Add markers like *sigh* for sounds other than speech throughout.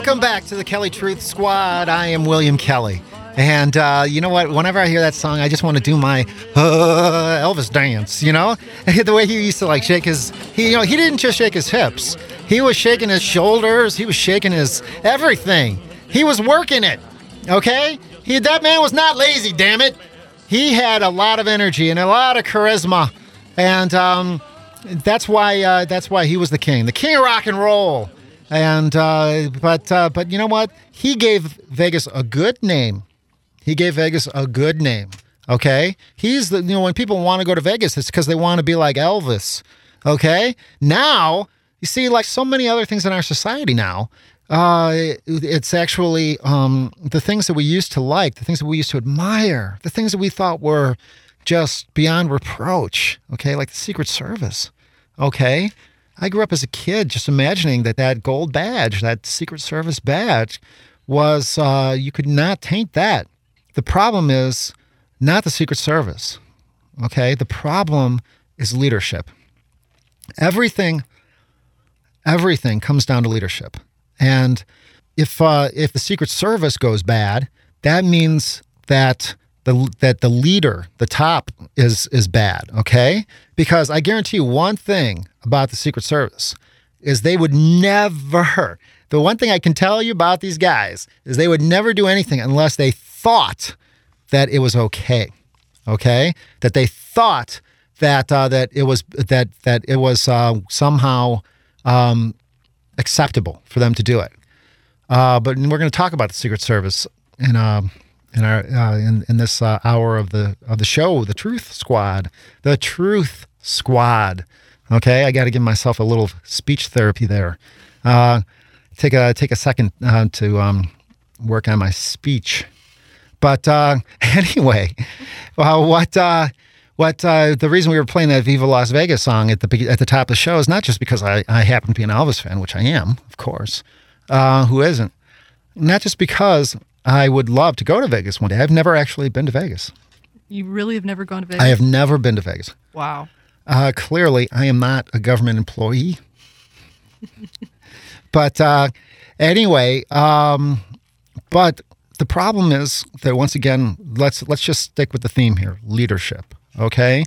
Welcome back to the Kelly Truth Squad. I am William Kelly. And uh, you know what? Whenever I hear that song, I just want to do my uh, Elvis dance. You know, *laughs* the way he used to like shake his. He, you know, he didn't just shake his hips. He was shaking his shoulders. He was shaking his everything. He was working it. Okay, he that man was not lazy. Damn it, he had a lot of energy and a lot of charisma, and um, that's why uh, that's why he was the king, the king of rock and roll. And uh, but uh, but you know what? He gave Vegas a good name. He gave Vegas a good name. Okay, he's the you know when people want to go to Vegas, it's because they want to be like Elvis. Okay, now you see like so many other things in our society now. Uh, it's actually um, the things that we used to like, the things that we used to admire, the things that we thought were just beyond reproach. Okay, like the Secret Service. Okay, I grew up as a kid just imagining that that gold badge, that Secret Service badge, was uh, you could not taint that. The problem is not the Secret Service. Okay, the problem is leadership. Everything, everything comes down to leadership. And if uh, if the Secret Service goes bad, that means that the that the leader, the top, is is bad. Okay, because I guarantee you one thing about the Secret Service is they would never. The one thing I can tell you about these guys is they would never do anything unless they thought that it was okay. Okay, that they thought that uh, that it was that that it was uh, somehow um, acceptable for them to do it. Uh, but we're going to talk about the Secret Service in uh, in our uh, in, in this uh, hour of the of the show, the Truth Squad, the Truth Squad. Okay, I got to give myself a little speech therapy there. Uh, take a take a second uh, to um, work on my speech. But uh, *laughs* anyway, well, what uh, what uh, the reason we were playing that Viva Las Vegas song at the at the top of the show is not just because I, I happen to be an Elvis fan, which I am, of course. Uh, who isn't? Not just because I would love to go to Vegas one day. I've never actually been to Vegas. You really have never gone to Vegas? I have never been to Vegas. Wow. Uh, clearly, I am not a government employee. *laughs* but uh, anyway, um, but the problem is that once again, let's let's just stick with the theme here: leadership. Okay,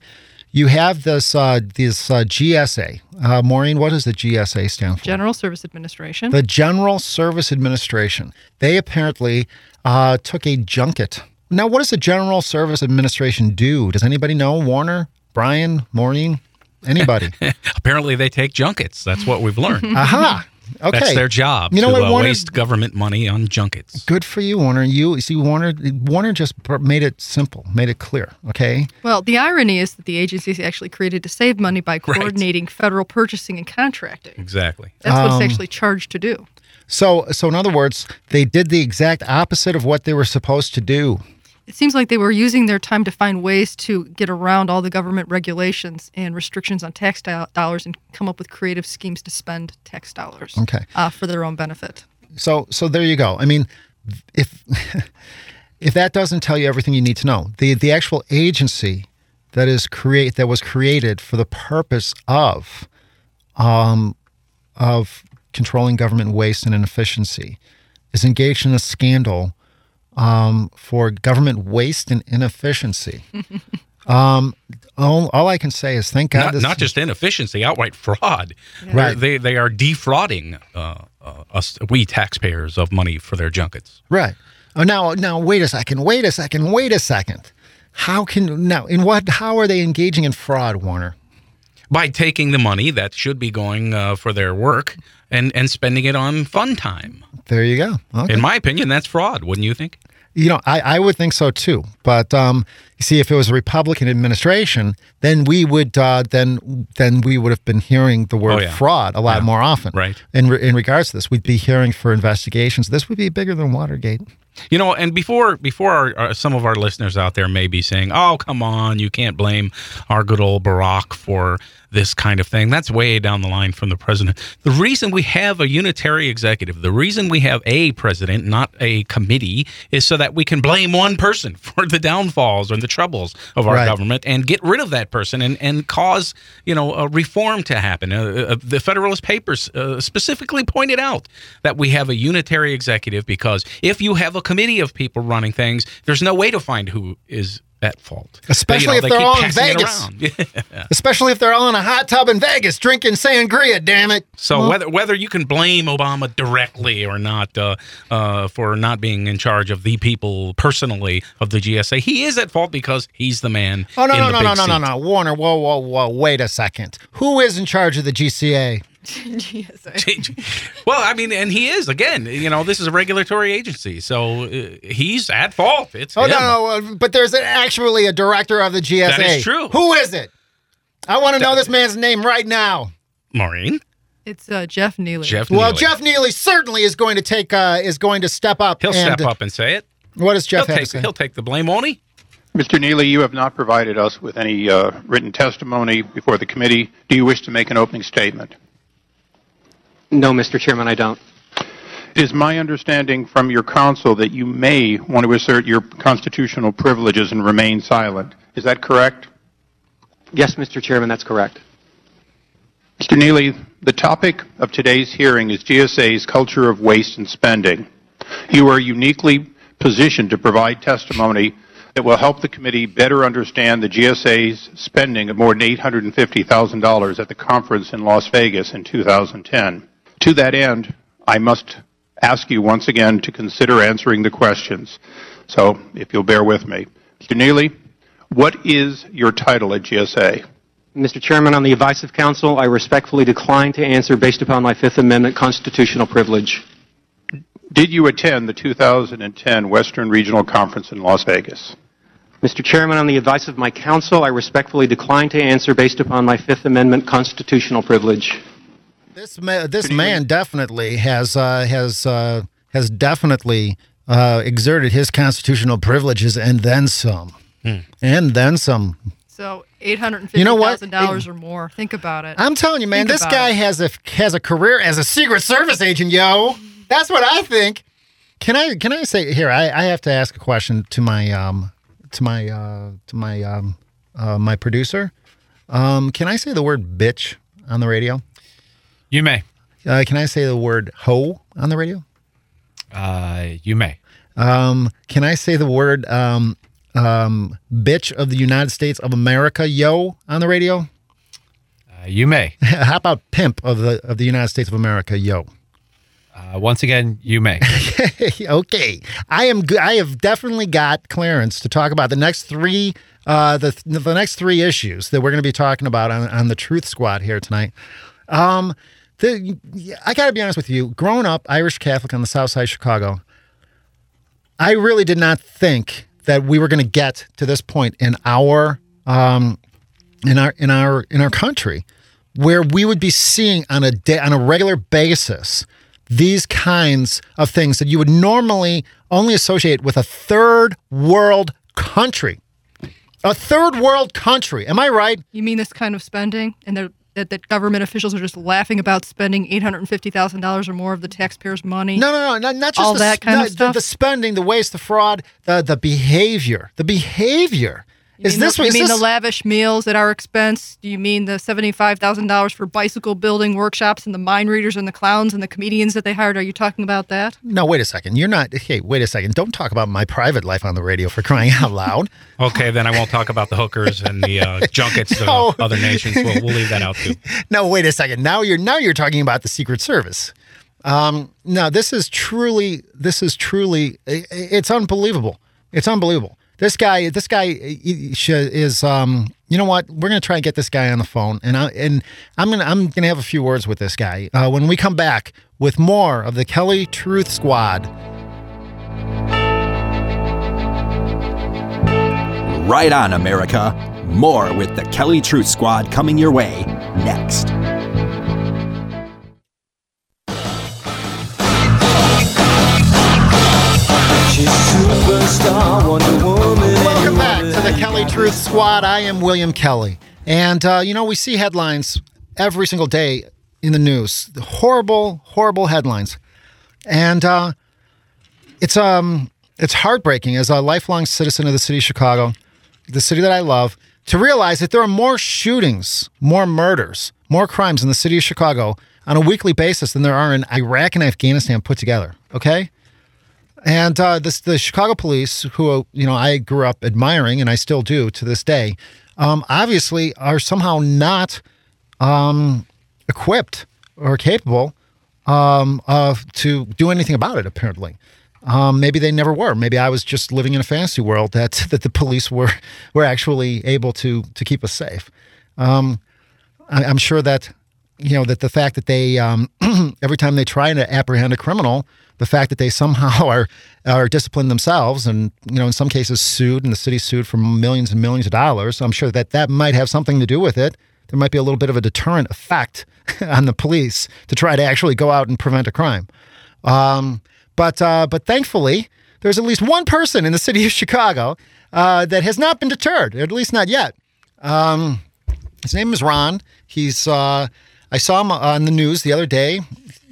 you have this uh, this uh, GSA. Uh, Maureen, what does the GSA stand for? General Service Administration. The General Service Administration. They apparently uh, took a junket. Now, what does the General Service Administration do? Does anybody know? Warner, Brian, Maureen, anybody? *laughs* Apparently, they take junkets. That's what we've learned. *laughs* Aha. Okay. That's their job. You know to what, uh, Warner- waste government money on junkets. Good for you, Warner. You see, Warner. Warner just made it simple, made it clear. Okay. well, the irony is that the agency is actually created to save money by coordinating federal purchasing and contracting. Exactly. That's what Um, it's actually charged to do. So, so in other words, they did the exact opposite of what they were supposed to do. It seems like they were using their time to find ways to get around all the government regulations and restrictions on tax do- dollars and come up with creative schemes to spend tax dollars Okay. uh, for their own benefit. So, so there you go. I mean, if *laughs* if that doesn't tell you everything you need to know, the the actual agency that is create that was created for the purpose of um, of controlling government waste and inefficiency is engaged in a scandal um, for government waste and inefficiency. *laughs* um, all, all I can say is thank God Not, this not just inefficiency, outright fraud. Right. They they are defrauding uh, uh, us, we taxpayers, of money for their junkets. Right. Oh, now, now, wait a second. Wait a second. Wait a second. How can now? In what? How are they engaging in fraud, Warner? by taking the money that should be going uh, for their work and, and spending it on fun time. There you go. Okay. In my opinion, that's fraud, wouldn't you think? you know, I, I would think so too. But um, you see, if it was a Republican administration, then we would uh, then then we would have been hearing the word Oh, yeah. fraud a lot Yeah. more often. Right. In re- in regards to this, we'd be hearing for investigations. This would be bigger than Watergate. You know, and before before our, our, some of our listeners out there may be saying, "Oh, come on, you can't blame our good old Barack for this kind of thing." That's way down the line from the president. The reason we have a unitary executive, the reason we have a president, not a committee, is so that we can blame one person *laughs* for the downfalls and the troubles of our Right. government and get rid of that person and and cause you know a reform to happen. Uh, uh, the Federalist Papers uh, specifically pointed out that we have a unitary executive because if you have a committee of people running things, there's no way to find who is at fault. Especially if they they're all in Vegas. around. *laughs* Especially if they're all in a hot tub in Vegas drinking sangria. Damn it! So whether whether you can blame Obama directly or not uh, uh, for not being in charge of the people personally of the GSA, he is at fault because he's the man. Oh no no no no no no seat. no Warner! Whoa whoa whoa! Wait a second. Who is in charge of the GCA? Well, I mean, and he is again. You know, this is a regulatory agency, so uh, he's at fault. It's Oh him. no, no, uh, but there's actually a director of the GSA. That is true. Who is it? I want to know this man's name right now. Maureen, It's uh, Jeff Neely. Jeff. Well, Jeff Neely certainly is going to take uh, is going to step up. he'll and, step up and say it. What does Jeff he'll have take to say? he'll take the blame, won't he? Mr. Neely, you have not provided us with any uh, written testimony before the committee. Do you wish to make an opening statement? No, Mr. Chairman, I don't. It is my understanding from your counsel that you may want to assert your constitutional privileges and remain silent. Is that correct? Yes, Mr. Chairman, that's correct. Mr. Neely, the topic of today's hearing is GSA's culture of waste and spending. You are uniquely positioned to provide testimony that will help the committee better understand the GSA's spending of more than $850,000 at the conference in Las Vegas in 2010. To that end, I must ask you once again to consider answering the questions. So, if you'll bear with me. Mr. Neely, what is your title at GSA? Mr. Chairman, on the advice of counsel, I respectfully decline to answer based upon my Fifth Amendment constitutional privilege. Did you attend the 2010 Western Regional Conference in Las Vegas? Mr. Chairman, on the advice of my counsel, I respectfully decline to answer based upon my Fifth Amendment constitutional privilege. This ma- this man definitely has uh, has uh, has definitely uh, exerted his constitutional privileges and then some, and then some. So eight hundred and fifty You know what? thousand dollars or more. Think about it. I'm telling you, man, Think this guy it. has a has a career as a Secret Service agent, yo. That's what I think. Can I can I say here? I, I have to ask a question to my um to my uh to my um uh, my producer. Um, can I say the word bitch on the radio? You may. Uh, can I say the word ho on the radio? Uh, you may. Um, can I say the word um, um, bitch of the United States of America, yo, on the radio? Uh, you may. *laughs* How about pimp of the of the United States of America, yo? Uh, once again, you may. *laughs* okay, I am. Good. I have definitely got clearance to talk about the next three, uh, the the next three issues that we're going to be talking about on, on the Truth Squad here tonight. Um, the I got to be honest with you. Growing up Irish Catholic on the South Side of Chicago, I really did not think that we were going to get to this point in our um, in our in our in our country where we would be seeing on a day on a regular basis these kinds of things that you would normally only associate with a third world country. A third world country. Am I right? You mean this kind of spending, and they're- that that government officials are just laughing about spending eight hundred and fifty thousand dollars or more of the taxpayers' money? No, no, no, not, not just All the, that kind no, of the- stuff? The, spending, the waste, the fraud, the the behavior, the behavior. You Is mean this the, what you is mean this? the lavish meals at our expense? Do you mean the seventy-five thousand dollars for bicycle building workshops and the mind readers and the clowns and the comedians that they hired? Are you talking about that? no, wait a second. You're not. Hey, wait a second. Don't talk about my private life on the radio for crying out loud. *laughs* Okay, then I won't talk about the hookers and the uh, *laughs* junkets to No. other nations. We'll, we'll leave that out too. *laughs* no, wait a second. Now you're now you're talking about the Secret Service. Um, no, this is truly this is truly i- i- it's unbelievable. It's unbelievable. This guy, this guy is. Um, you know what? We're gonna try and get this guy on the phone, and I and I'm gonna I'm gonna have a few words with this guy uh, when we come back with more of the Kelly Truth Squad. Right on, America. More with the Kelly Truth Squad coming your way next. Superstar Wonder Woman. Welcome back to the Kelly Truth Squad. I am William Kelly. And, uh, you know, we see headlines every single day in the news the horrible, horrible headlines. And uh, it's, um, it's heartbreaking as a lifelong citizen of the city of Chicago, the city that I love, to realize that there are more shootings, more murders, more crimes in the city of Chicago on a weekly basis than there are in Iraq and Afghanistan put together. Okay? And uh, this, the Chicago police, who you know I grew up admiring and I still do to this day, um, obviously are somehow not um, equipped or capable um, of to do anything about it. Apparently, um, maybe they never were. Maybe I was just living in a fantasy world that *laughs* that the police were were actually able to to keep us safe. Um, I, I'm sure that you know that the fact that they um, *clears throat* every time they try to apprehend a criminal, the fact that they somehow *laughs* are are disciplined themselves, and you know in some cases sued, and the city sued for millions and millions of dollars. I'm sure that that might have something to do with it. There might be a little bit of a deterrent effect *laughs* on the police to try to actually go out and prevent a crime. Um, but uh, but thankfully, there's at least one person in the city of Chicago uh, that has not been deterred, at least not yet. Um, his name is Ron. He's uh, I saw him on the news the other day.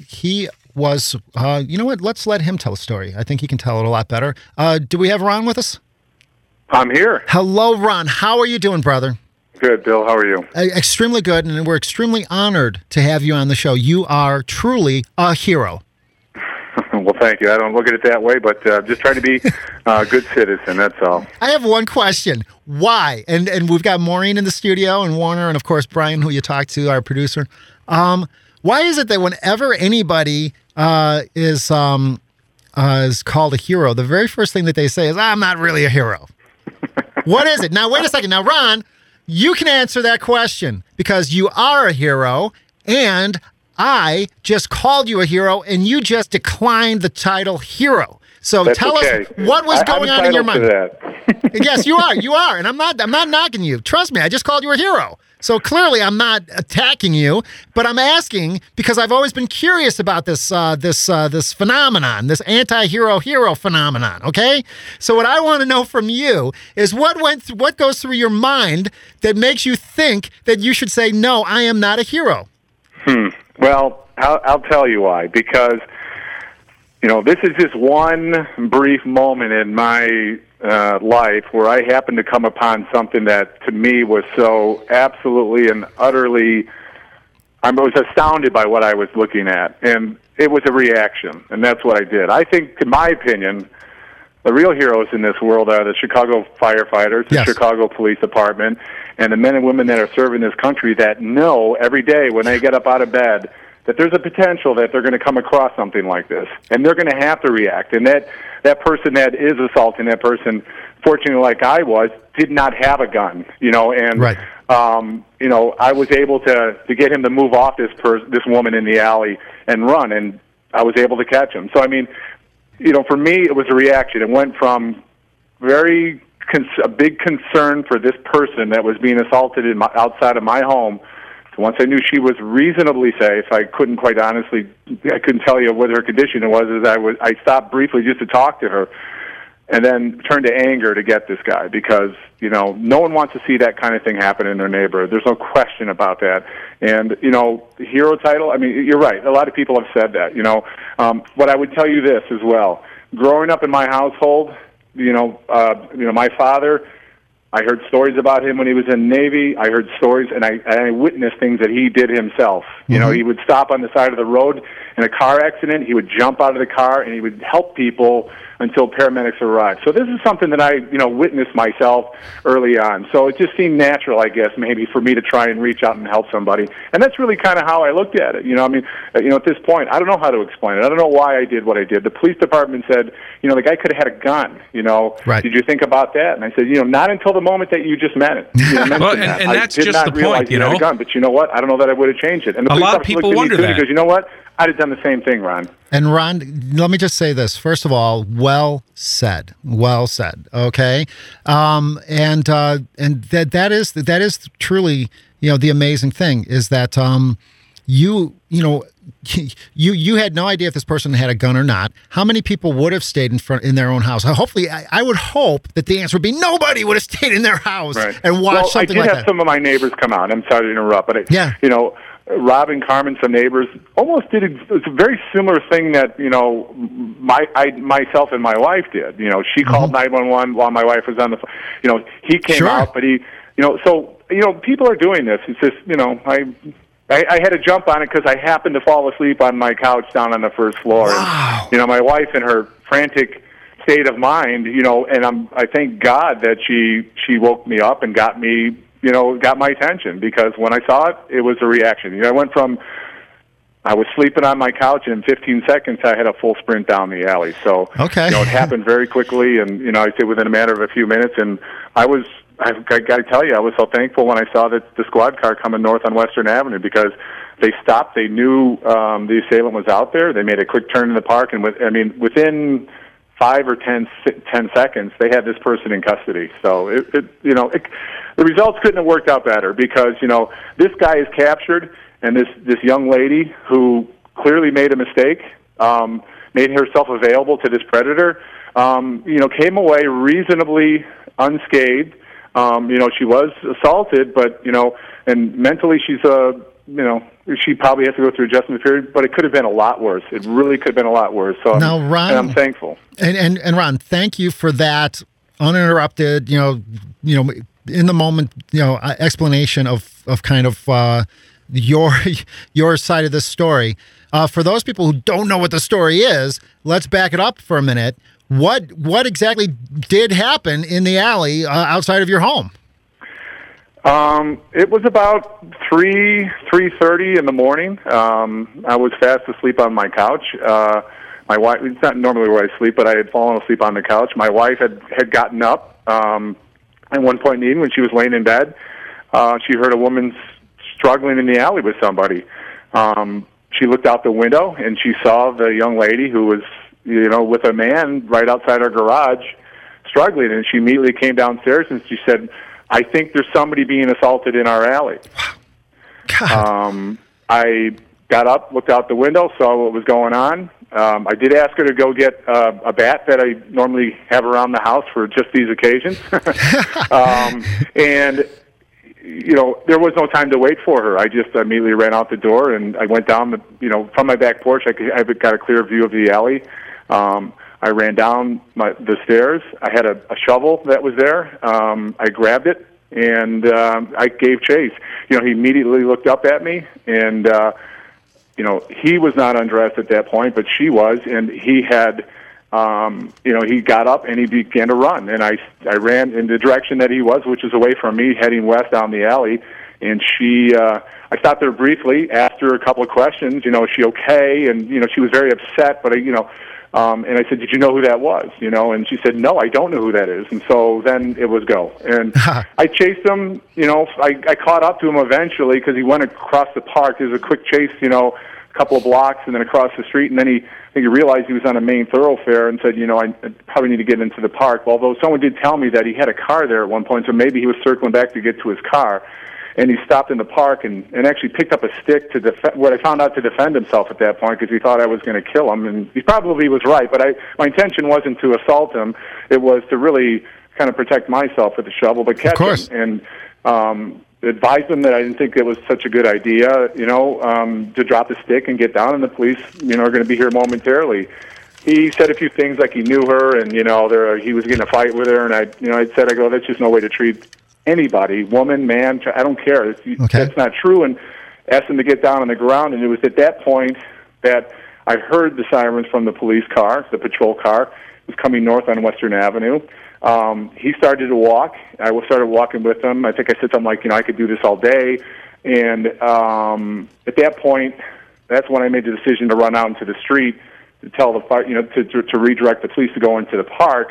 He was, uh, you know what? Let's let him tell a story. I think he can tell it a lot better. Uh, do we have Ron with us? I'm here. Hello, Ron. How are you doing, brother? Good, Bill. How are you? Uh, extremely good, and we're extremely honored to have you on the show. You are truly a hero. *laughs* well, thank you. I don't look at it that way, but uh, just trying to be *laughs* a good citizen. That's all. I have one question. Why? And and we've got Maureen in the studio, and Warner, and of course Brian, who you talked to, our producer. Um, why is it that whenever anybody uh, is um, uh, is called a hero, the very first thing that they say is, "I'm not really a hero." *laughs* what is it? Now, wait a second. Now, Ron, you can answer that question because you are a hero, and I just called you a hero, and you just declined the title hero. So That's tell okay. us what was I- going I'm on in your mind. entitled to that. yes, you are. *laughs* You are, and I'm not. I'm not knocking you. Trust me. I just called you a hero. So clearly, I'm not attacking you, but I'm asking because I've always been curious about this uh, this uh, this phenomenon, this anti-hero hero phenomenon. Okay, so what I want to know from you is what went th- what goes through your mind that makes you think that you should say no, I am not a hero. Hmm. Well, I'll, I'll tell you why. Because, you know, this is just one brief moment in my uh, life where I happened to come upon something that to me was so absolutely and utterly. I was astounded by what I was looking at, and it was a reaction, and that's what I did. I think, in my opinion, the real heroes in this world are the Chicago firefighters, the Yes. Chicago Police Department, and the men and women that are serving this country that know every day when they get up out of bed that there's a potential that they're going to come across something like this, and they're going to have to react. And that that person that is assaulting that person, fortunately, like I was, did not have a gun, you know, and Right. um, you know, I was able to to get him to move off this per- this woman in the alley and run, and I was able to catch him. So I mean, you know, for me, it was a reaction. It went from very cons- a big concern for this person that was being assaulted in my, outside of my home. Once I knew she was reasonably safe, I couldn't quite honestly, I couldn't tell you what her condition was. As I was, I stopped briefly just to talk to her, and then turned to anger to get this guy because you know no one wants to see that kind of thing happen in their neighborhood. There's no question about that. And you know, hero title. I mean, you're right. A lot of people have said that. You know, um, but I would tell you this as well. Growing up in my household, you know, uh, you know, my father. I heard stories about him when he was in the Navy. I heard stories, and I, and I witnessed things that he did himself. You know, he mm-hmm. would stop on the side of the road in a car accident. He would jump out of the car and he would help people until paramedics arrived. So this is something that I, you know, witnessed myself early on. So it just seemed natural, I guess, maybe for me to try and reach out and help somebody. And that's really kind of how I looked at it. You know, I mean, uh, you know, at this point, I don't know how to explain it. I don't know why I did what I did. The police department said, you know, the guy could have had a gun. You know, Right. did you think about that? And I said, you know, not until the moment that you just met it. You know, mentioned Well, and- that. and I that's did just not the realize point, you he had know? a gun, but you know what? I don't know that I would have changed it. And the A police lot of people looked at me wonder that. He goes, you know what? I'd have done the same thing, Ron. And Ron, let me just say this. First of all, well said. Well said. Okay. Um, and uh, and that that is that is truly you know the amazing thing is that um, you you know *laughs* you you had no idea if this person had a gun or not. How many people would have stayed in front in their own house? Hopefully, I, I would hope that the answer would be nobody would have *laughs* stayed in their house Right. and watched well, something I did like have that. some of my neighbors come out. I'm sorry to interrupt, but I, Yeah. you know, Rob and Carmen, some neighbors, almost did a, it's a very similar thing that you know my I myself and my wife did. You know, she called mm-hmm. nine one one while my wife was on the. phone. You know, he came Sure. out, but he, you know, so you know, people are doing this. It's just you know, I. I, I had to jump on it because I happened to fall asleep on my couch down on the first floor. Wow. And, you know, my wife in her frantic state of mind, you know, and I'm I thank God that she she woke me up and got me, you know, got my attention because when I saw it, it was a reaction. You know, I went from I was sleeping on my couch and in 15 seconds I had a full sprint down the alley. So Okay. you know, it happened very quickly and you know, I say within a matter of a few minutes and I was I've got to tell you, I was so thankful when I saw that the squad car coming north on Western Avenue because they stopped. They knew um, the assailant was out there. They made a quick turn in the park, and with, I mean, within five or ten, 10 seconds, they had this person in custody. So it, it you know, it, the results couldn't have worked out better because you know this guy is captured, and this this young lady who clearly made a mistake, um, made herself available to this predator. Um, you know, came away reasonably unscathed. Um, you know, she was assaulted, but you know, and mentally she's a you know she probably has to go through adjustment period, but it could have been a lot worse. It really could have been a lot worse. So Now, I'm, Ron- and I'm thankful. And, and and Ron, thank you for that uninterrupted, you know, you know, in the moment, you know, explanation of of kind of uh, your *laughs* your side of this story. Uh, for those people who don't know what the story is, let's back it up for a minute. What what exactly did happen in the alley uh, outside of your home? Um, it was about three three thirty in the morning. Um, I was fast asleep on my couch. Uh, my wife. It's not normally where I sleep, but I had fallen asleep on the couch. My wife had had gotten up um, at one point in the evening when she was laying in bed. Uh, she heard a woman struggling in the alley with somebody. Um, she looked out the window and she saw the young lady who was, you know, with a man right outside our garage, struggling. And she immediately came downstairs and she said, "I think there's somebody being assaulted in our alley." God, Um, I got up, looked out the window, saw what was going on. Um, I did ask her to go get uh, a bat that I normally have around the house for just these occasions. *laughs* um, and you know, there was no time to wait for her. I just immediately ran out the door and I went down the, you know, from my back porch. I, could, I got a clear view of the alley. Um, I ran down my, the stairs. I had a, a shovel that was there. Um, I grabbed it and um, I gave chase. You know, he immediately looked up at me and, uh, you know, he was not undressed at that point, but she was, and he had, um, you know, he got up and he began to run, and I, I ran in the direction that he was, which is away from me, heading west down the alley, and she, uh, I stopped there briefly, asked her a couple of questions, you know, is she okay? And you know, she was very upset, but I, you know, um, and I said, did you know who that was? You know, and she said, no, I don't know who that is. And so then it was go. And *laughs* I chased him, you know, I, I caught up to him eventually because he went across the park. It was a quick chase, you know, a couple of blocks and then across the street. And then he, I think he realized he was on a main thoroughfare and said, you know, I, I probably need to get into the park. Although someone did tell me that he had a car there at one point, so maybe he was circling back to get to his car and he stopped in the park and, and actually picked up a stick to defend what I found out to defend himself at that point because he thought I was going to kill him and he probably was right but I my intention wasn't to assault him. It was to really kind of protect myself with the shovel but catch him and um advised him that I didn't think it was such a good idea you know um to drop the stick and get down and the police you know are going to be here momentarily. He said a few things like he knew her and you know there he was getting a fight with her and I you know I said I go that's just no way to treat anybody woman man I don't care. It's, Okay. that's not true. And asked him to get down on the ground and it was at that point that I heard the sirens from the police car the patrol car. Was coming north on Western Avenue. Um he started to walk. I was started walking with him. I think I said something like you know I could do this all day. And um at that point that's when I made the decision to run out into the street to tell the fire, you know, to, to, to redirect the police to go into the park.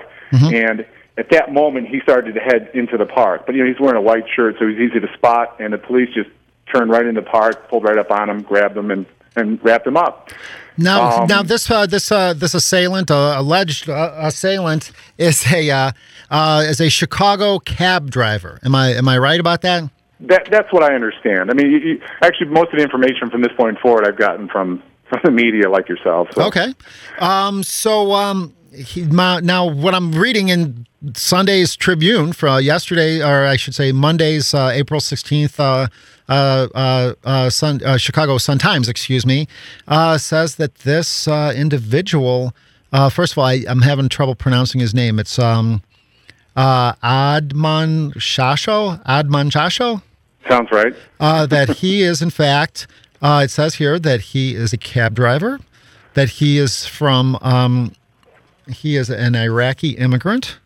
And at that moment, he started to head into the park. But you know, he's wearing a white shirt, so he's easy to spot. And the police just turned right into the park, pulled right up on him, grabbed him, and and wrapped him up. Now, Um, now this uh, this uh, this assailant, uh, alleged uh, assailant, is a uh, uh, is a Chicago cab driver. Am I am I right about that? that that's what I understand. I mean, you, you, actually, most of the information from this point forward, I've gotten from *laughs* from the media, like yourself. So. Okay. Um, so um, he, my, now, what I'm reading in Sunday's Tribune for yesterday, or I should say Monday's uh, April 16th, uh, uh, uh, uh, Sun, uh, Chicago Sun Times, excuse me, uh, says that this uh, individual, uh, first of all, I, I'm having trouble pronouncing his name. It's um, uh, Admon Shasho. Admon Shasho. Sounds right. Uh, that he is, in fact, uh, it says here that he is a cab driver, that he is from, um, he is an Iraqi immigrant,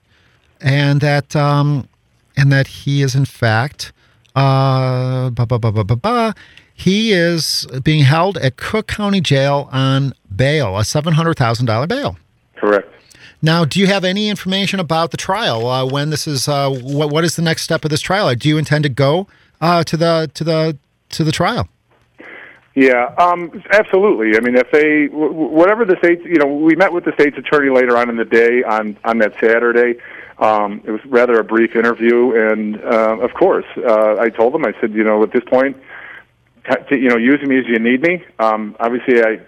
and that, um, and that he is, in fact, uh, ba, ba, ba, ba, ba, ba, he is being held at Cook County Jail on bail, a $700,000 bail. Correct. Now, do you have any information about the trial? Uh, when this is, uh, what, what is the next step of this trial? Do you intend to go uh, to the to the to the trial? Yeah, um, absolutely. I mean, if they, whatever the state's, you know, we met with the state's attorney later on in the day on on that Saturday. Um, it was rather a brief interview, and uh, of course, uh, I told them, I said, you know, at this point, t- you know, use me as you need me. Um, obviously, I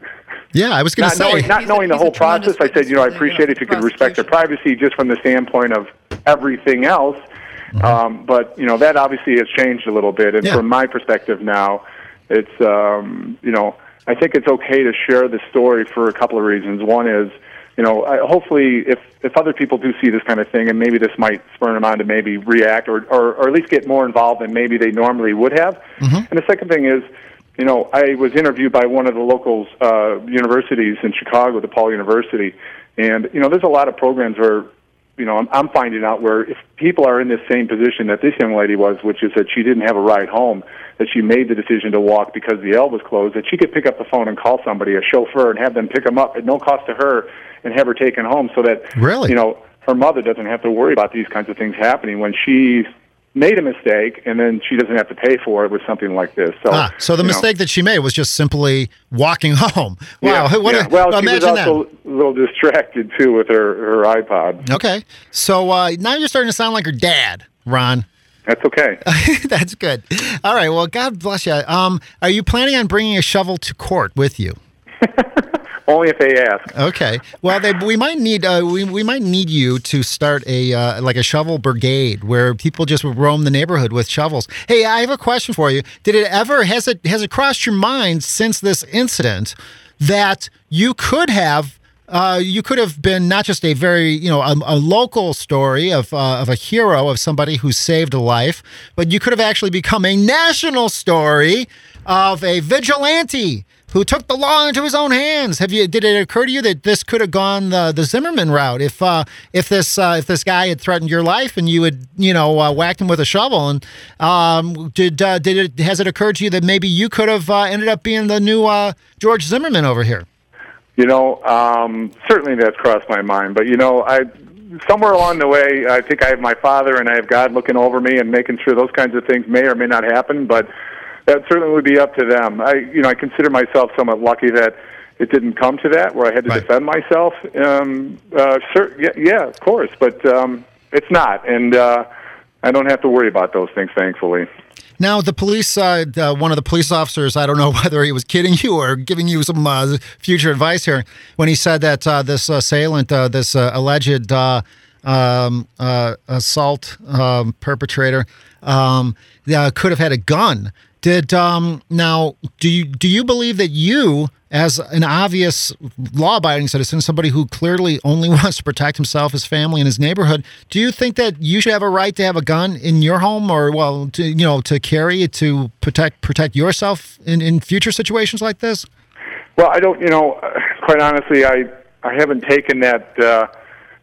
*laughs* Yeah, I was going to say. knowing, not He's a- knowing the whole process, I said, you know, I witness for the, appreciate if you could respect their privacy just from the standpoint of everything else. Um, but you know, that obviously has changed a little bit, and Yeah. from my perspective now, it's um, you know, I think it's okay to share the story for a couple of reasons. One is, you know, I, hopefully, if if other people do see this kind of thing, and maybe this might spur them on to maybe react or or, or at least get more involved than maybe they normally would have. And the second thing is, you know, I was interviewed by one of the local uh, universities in Chicago, DePaul University, and you know, there's a lot of programs where, you know, I'm, I'm finding out where if people are in this same position that this young lady was, which is that she didn't have a ride home, that she made the decision to walk because the L was closed, that she could pick up the phone and call somebody, a chauffeur, and have them pick them up at no cost to her, and have her taken home, so that Really? you know, her mother doesn't have to worry about these kinds of things happening when she made a mistake and then she doesn't have to pay for it with something like this. So, Ah, so the you know, mistake that she made was just simply walking *laughs* home. Wow, yeah, what yeah. a, well, she was imagine also a little distracted too with her her iPod. Okay, so uh, now you're starting to sound like her dad, Ron. That's okay. *laughs* That's good. All right. Well, God bless you. Um, are you planning on bringing a shovel to court with you? *laughs* Only if they ask. Okay. Well, they, we might need uh, we, we might need you to start a uh, like a shovel brigade where people just roam the neighborhood with shovels. Hey, I have a question for you. Did it ever has it has it crossed your mind since this incident that you could have uh, you could have been not just a very you know a, a local story of uh, of a hero of somebody who saved a life, but you could have actually become a national story of a vigilante who took the law into his own hands. Have you? Did it occur to you that this could have gone the, the Zimmerman route? If uh, if this uh, if this guy had threatened your life and you had you know uh, whacked him with a shovel, and um, did uh, did it has it occurred to you that maybe you could have uh, ended up being the new uh, George Zimmerman over here? You know, um, certainly that's crossed my mind. But you know, I somewhere along the way, I think I have my father and I have God looking over me and making sure those kinds of things may or may not happen. But that certainly would be up to them. I, you know, I consider myself somewhat lucky that it didn't come to that where I had to Right. defend myself. Um, uh, cer- yeah, yeah, of course, but um, it's not, and uh, I don't have to worry about those things, thankfully. Now, the police, uh, the, one of the police officers, I don't know *laughs* whether he was kidding you or giving you some uh, future advice here, when he said that uh, this assailant, uh, this uh, alleged uh, um, uh, assault um, perpetrator, um, uh, could have had a gun. Did um, now? Do you do you believe that you, as an obvious law-abiding citizen, somebody who clearly only *laughs* wants to protect himself, his family, and his neighborhood, do you think that you should have a right to have a gun in your home, or well, to you know, to carry it to protect protect yourself in, in future situations like this? Well, I don't. You know, quite honestly, I I haven't taken that uh,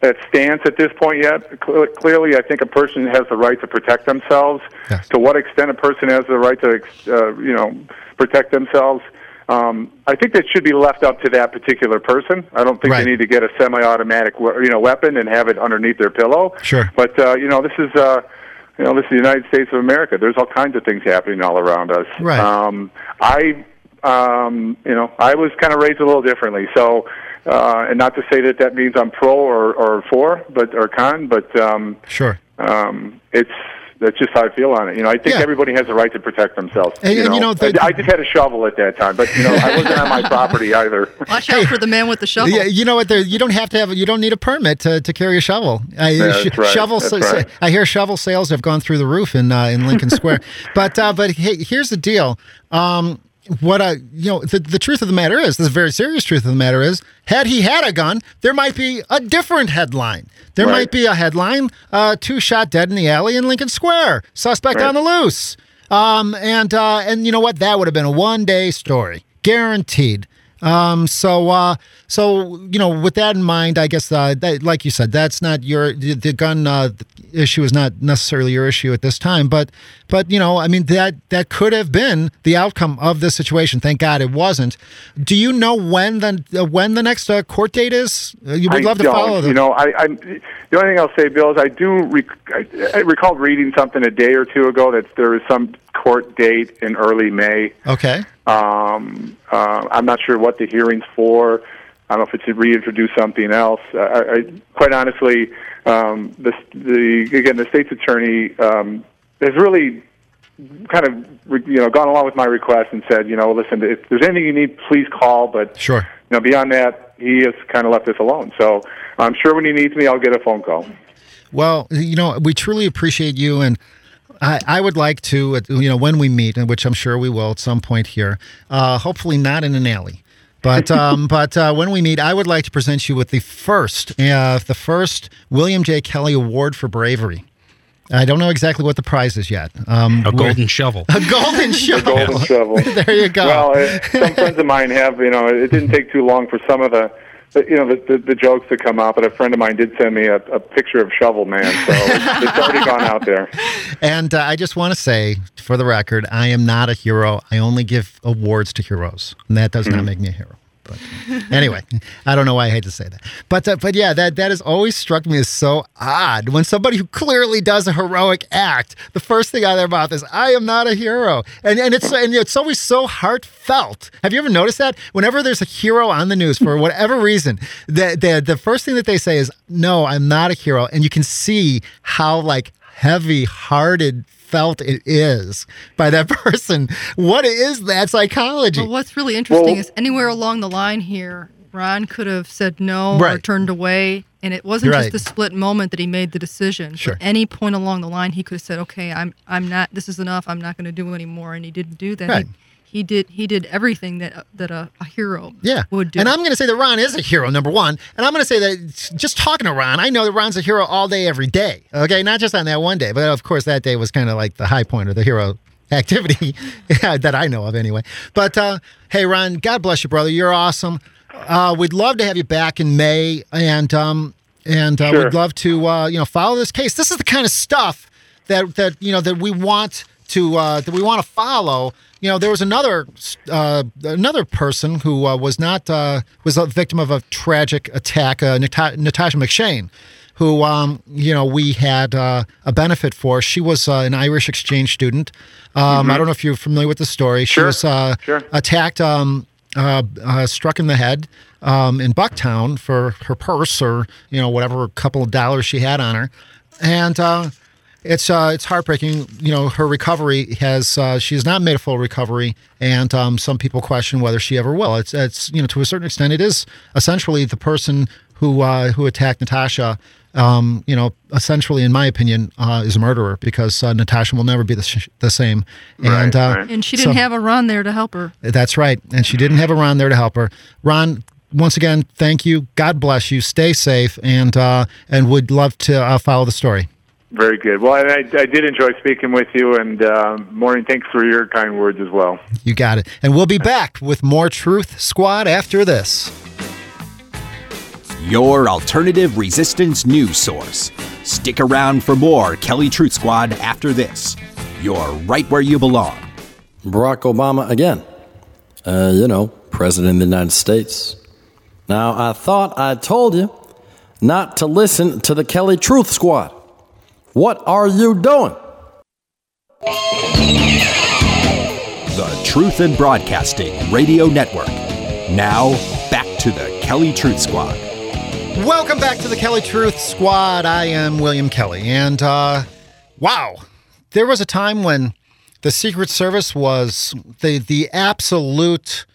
that stance at this point yet. Cle- Clearly, I think a person has the right to protect themselves. Yes. To what extent a person has the right to, uh, you know, protect themselves, um, I think that should be left up to that particular person. I don't think Right. they need to get a semi-automatic, you know, weapon and have it underneath their pillow. Sure. But uh, you know, this is. Uh, you know, this is the United States of America. There's all kinds of things happening all around us. Right. Um, I, um, you know, I was kind of raised a little differently. So, uh, and not to say that that means I'm pro or, or for, but or con, but um, Sure. um, it's that's just how I feel on it. You know, I think Yeah. everybody has a right to protect themselves. And- and, you know, the- I, I just had a shovel at that time, but you know, I wasn't on my *laughs* property either. Watch out for the man with the shovel. Yeah, you know what? There, you don't have to have. You don't need a permit to, to carry a shovel. I, that's right. Shovel. Sa- right. I hear shovel sales have gone through the roof in uh, in Lincoln Square. *laughs* but uh, but hey, here's the deal. Um, what I you know the, the truth of the matter is the very serious truth of the matter is had he had a gun there might be a different headline there Right. might be a headline uh, two shot dead in the alley in Lincoln Square suspect Right. on the loose um, and uh, and you know what that would have been a one day story guaranteed um, so, uh, so you know, with that in mind, I guess, uh, that, like you said, that's not your the, the gun uh, issue is not necessarily your issue at this time. But, but you know, I mean that that could have been the outcome of this situation. Thank God it wasn't. Do you know when the uh, when the next uh, court date is? Uh, you would I love to follow. The, You know, I, I the only thing I'll say, Bill, is I do. Rec- I, I recalled reading something a day or two ago that there was some court date in early May. okay. Um, uh, I'm not sure what the hearing's for. I don't know if it's to reintroduce something else. I, I, quite honestly, um, the, the again the state's attorney um, has really kind of you know gone along with my request and said, you know, listen, if there's anything you need, please call. But Sure. you know, beyond that, he has kind of left us alone. So I'm sure when he needs me, I'll get a phone call. Well, you know, we truly appreciate you, and I, I would like to, uh, you know, when we meet, and which I'm sure we will at some point here, uh, hopefully not in an alley. But *laughs* um, but uh, when we meet, I would like to present you with the first, uh, the first William J. Kelly Award for Bravery. I don't know exactly what the prize is yet. Um, A golden shovel. *laughs* a golden *laughs* shovel. Golden shovel. there you go. Well, uh, some friends of mine have. You know, it didn't take too long for some of the, the you know, the, the the jokes to come out. But a friend of mine did send me a, a picture of Shovel Man, so it's, *laughs* it's already gone out there. And uh, I just want to say, for the record, I am not a hero. I only give awards to heroes, and that does not make me a hero. But anyway, I don't know why I hate to say that, but uh, but yeah, that that has always struck me as so odd when somebody who clearly does a heroic act, the first thing out of their mouth is "I am not a hero," and and it's and it's always so heartfelt. Have you ever noticed that? Whenever there's a hero on the news for whatever reason, the the the first thing that they say is "No, I'm not a hero," and you can see how like heavy-hearted felt it is by that *laughs* person. What is that psychology? But what's really interesting Well- is anywhere along the line here, Ron could have said no or turned away, and it wasn't You're just right. the split moment that he made the decision. Sure. At any point along the line, he could have said, "Okay, I'm I'm not. This is enough. I'm not going to do anymore," and he didn't do that. Right. He, he did he did everything that that a, a hero Yeah. would do. And I'm going to say that Ron is a hero, number one. And I'm going to say that just talking to Ron, I know that Ron's a hero all day, every day. Okay. Not just on that one day, but of course, that day was kind of like the high point of the hero *laughs* activity *laughs* that I know of anyway. But uh, hey, Ron, God bless you, brother. You're awesome. Uh, we'd love to have you back in May. And, um, and uh, Sure. we'd love to, uh, you know, follow this case. This is the kind of stuff that, that, you know, that we want to, uh, that we want to follow you know, there was another uh, another person who uh, was not uh, was a victim of a tragic attack, uh, Nata- Natasha McShane, who um, you know we had uh, a benefit for. She was uh, an Irish exchange student. Um, I don't know if you're familiar with the story. She Sure, was uh, sure. attacked, um, uh, uh, struck in the head um, in Bucktown for her purse or you know whatever couple of dollars she had on her, and. It's uh, it's heartbreaking. You know, her recovery has uh, she has not made a full recovery, and um, some people question whether she ever will. It's it's you know to a certain extent it is essentially the person who uh, who attacked Natasha. Um, you know, essentially, in my opinion, uh, is a murderer because uh, Natasha will never be the, sh- the same. and Right, uh, right. and she didn't so- have a Ron there to help her. that's right. And she didn't have a Ron there to help her. Ron, once again, thank you. God bless you. Stay safe, and uh, and would love to uh, follow the story. Very good. Well, and I, I did enjoy speaking with you, and uh, Maureen, thanks for your kind words as well. You got it. And we'll be back with more Truth Squad after this. Your alternative resistance news source. Stick around for more Kelly Truth Squad after this. You're right where you belong. Barack Obama again. Uh, you know, President of the United States. Now, I thought I told you not to listen to the Kelly Truth Squad. What are you doing? The Truth in Broadcasting Radio Network. Now, back to the Kelly Truth Squad. Welcome back to the Kelly Truth Squad. I am William Kelly, and uh, wow, there was a time when the Secret Service was the the absolute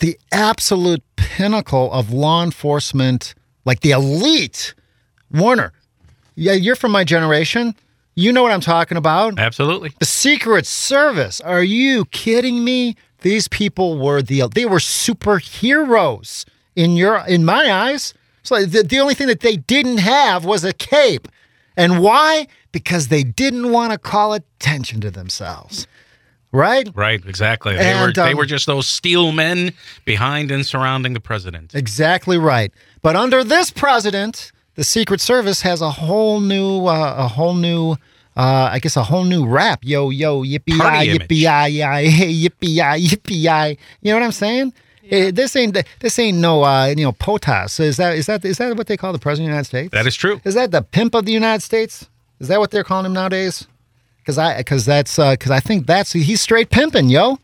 the absolute pinnacle of law enforcement, like the elite. Warner, yeah, you're from my generation. You know what I'm talking about. Absolutely. The Secret Service. Are you kidding me? These people were the they were superheroes in your in my eyes. So the, the only thing that they didn't have was a cape. And why? Because they didn't want to call attention to themselves. Right? Right, exactly. They And, were they um, were just those steel men behind and surrounding the president. Exactly right. But under this president, the Secret Service has a whole new, uh, a whole new, uh, I guess, a whole new rap. Yo, yo, yippee Party yi, yippee yi, yi, yippee yi, yippee yi. You know what I'm saying? Eh, this ain't this ain't no uh, you know POTUS. Is that is that is that what they call the president of the United States? That is true. Is that the pimp of the United States? Is that what they're calling him nowadays? Because I because that's because I think that's he's straight pimping, yo.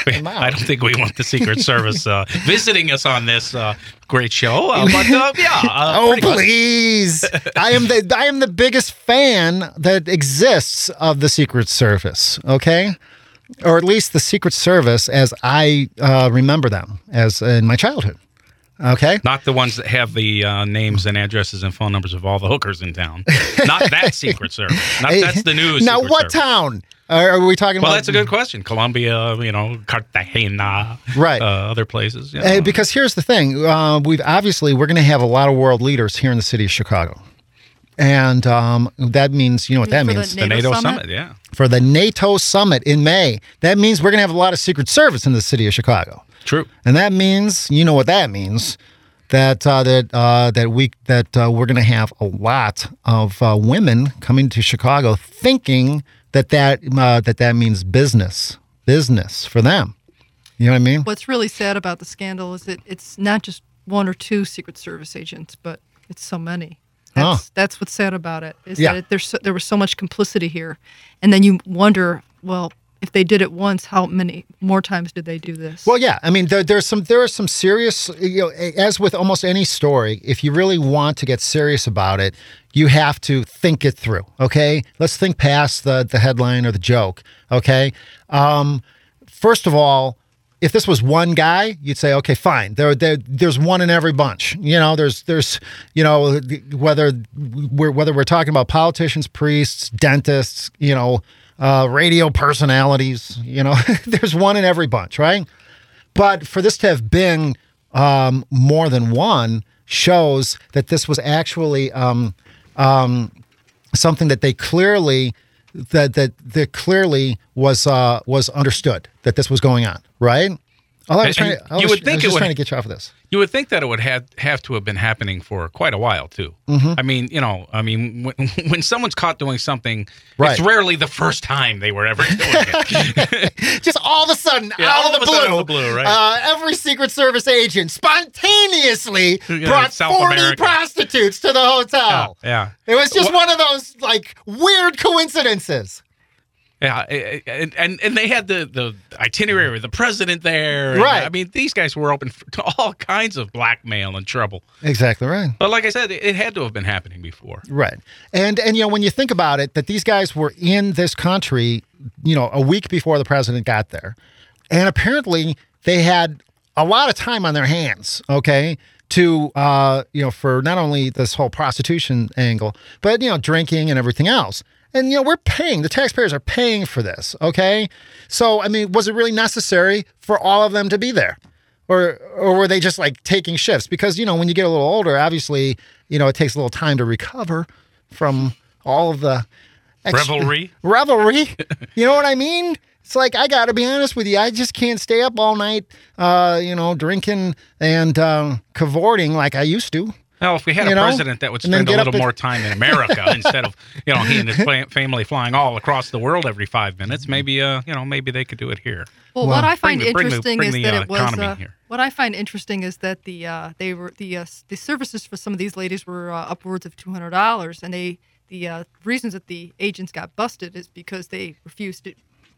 *laughs* I don't think we want the Secret Service uh, *laughs* visiting us on this uh, great show, uh, but uh, yeah. Uh, *laughs* Oh please! I am the I am the biggest fan that exists of the Secret Service. Okay, or at least the Secret Service as I uh, remember them as in my childhood. Okay, Not the ones that have the uh, names and addresses and phone numbers of all the hookers in town. Not that *laughs* Secret Service. Not that's the news. Now, Secret what Service. town are, are we talking Well, about? Well, that's a good question. Colombia, you know, Cartagena, Right. Uh, other places. you know. because here's the thing: uh, we've obviously we're going to have a lot of world leaders here in the city of Chicago, and um, that means you know what that For means. the NATO NATO summit? summit, yeah. for the NATO summit in May. That means we're going to have a lot of Secret Service in the city of Chicago. True. And that means, you know what that means, that uh, that uh, that we that uh, we're going to have a lot of uh, women coming to Chicago, thinking that that uh, that that means business, business for them. You know what I mean? What's really sad about the scandal is that it's not just one or two Secret Service agents, but it's so many. That's, Huh. that's what's sad about it. Is Yeah. that it, there's so, there was so much complicity here, and then you wonder, well, if they did it once, how many more times did they do this? Well, yeah. I mean, there, there's some there are some serious. You know, as with almost any story, if you really want to get serious about it, you have to think it through. Okay, let's think past the the headline or the joke. Okay, um, first of all. If this was one guy, you'd say, okay, fine. There, there, there's one in every bunch. You know, there's, there's, you know, whether we're whether we're talking about politicians, priests, dentists, you know, uh, radio personalities. You know, *laughs* there's one in every bunch, right? But for this to have been um, more than one shows that this was actually um, um, something that they clearly that that that clearly was uh, was understood that this was going on, right? All I was trying, I was, you would think was it just would- trying to get you off of this. You would think that it would have have to have been happening for quite a while too. Mm-hmm. I mean, you know, I mean, when, *laughs* when someone's caught doing something, Right. it's rarely the first time they were ever doing it. *laughs* Just all of a sudden, Yeah, out, all of the of a sudden blue, out of the blue, right. uh, every Secret Service agent spontaneously *laughs* Yeah, brought South 40 America. prostitutes to the hotel. yeah, It was just one of those like weird coincidences. Yeah, and and, and they had the the itinerary with the president there. and, Right. I mean, these guys were open to all kinds of blackmail and trouble. Exactly right. But like I said, it, it had to have been happening before. Right. And and you know when you think about it that these guys were in this country, you know, a week before the president got there. And apparently they had a lot of time on their hands, okay? To uh, you know, for not only this whole prostitution angle, but you know, drinking and everything else. And you know, we're paying, the taxpayers are paying for this, okay? So I mean, was it really necessary for all of them to be there? or or were they just like taking shifts? Because you know, when you get a little older, obviously, you know, it takes a little time to recover from all of the Revelry? Revelry. you know what I mean? It's like I got to be honest with you. I just can't stay up all night, uh, you know, drinking and um, cavorting like I used to. Well, if we had You a know? president that would spend a get up little at- more time in America *laughs* instead of, you know, he and his family flying all across the world every five minutes, maybe, uh, you know, maybe they could do it here. Well, what I find Bring the- bring the- interesting bring is the, that uh, it was. Uh, here. what I find interesting is that the uh, they were the uh, the services for some of these ladies were uh, upwards of two hundred dollars, and they the uh, reasons that the agents got busted is because they refused to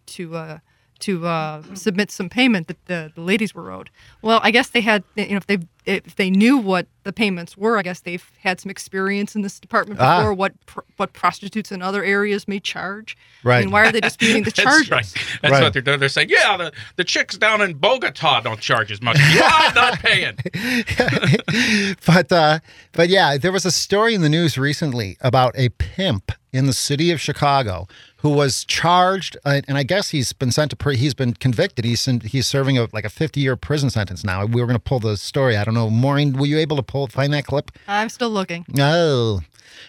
to uh, to uh, submit some payment that the, the ladies were owed. Well, I guess they had you know if they if they knew what the payments were, I guess they've had some experience in this department Ah. before. What pr- what prostitutes in other areas may charge. I Right. mean, why are they disputing the *laughs* That's right. That's Right. what they're doing. They're saying, yeah, the, the chicks down in Bogota don't charge as much. Yeah, I'm not paying. *laughs* but uh, but yeah, there was a story in the news recently about a pimp in the city of Chicago who was charged, uh, and I guess he's been sent to pre- he's been convicted. He's in, he's serving a, like a 50 year prison sentence now. We were going to pull the story. I don't know, Maureen, were you able to pull find that clip? I'm still looking. No.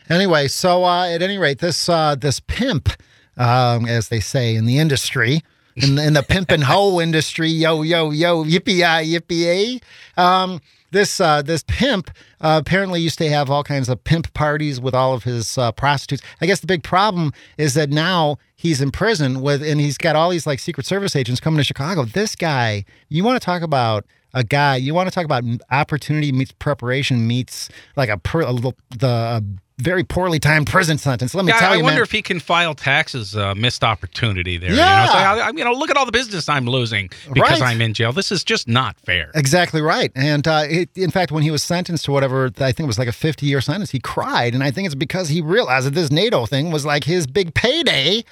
Anyway, so uh, at any rate, this uh, this pimp, um, as they say in the industry, in the, in the pimp and hoe *laughs* industry, yo yo yo, yippee yippee um, this uh, this pimp uh, apparently used to have all kinds of pimp parties with all of his uh, prostitutes. I guess the big problem is that now he's in prison with, and he's got all these like Secret Service agents coming to Chicago. This guy, you want to talk about a guy? You want to talk about opportunity meets preparation meets like a, per, a little the uh, very poorly timed prison sentence. Let me Yeah, tell I you, I wonder man. if he can file taxes uh, missed opportunity there. Yeah. You know, I, I- you know, look at all the business I'm losing because Right. I'm in jail. This is just not fair. Exactly right. And uh, it, in fact, when he was sentenced to whatever, I think it was like a 50 year sentence, he cried. And I think it's because he realized that this NATO thing was like his big payday.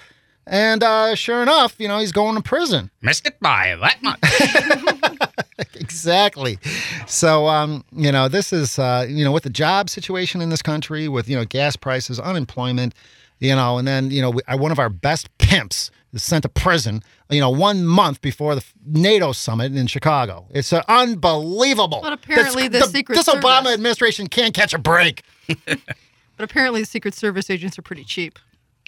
And uh, sure enough, you know, he's going to prison. Missed it by that much. *laughs* Exactly. So, um, you know, this is, uh, you know, with the job situation in this country, with, you know, gas prices, unemployment, you know, and then, you know, we, uh, one of our best pimps is sent to prison, you know, one month before the NATO summit in Chicago. It's uh, unbelievable. But apparently That's- the Secret This Obama Service- administration can't catch a break. *laughs* But apparently, the Secret Service agents are pretty cheap.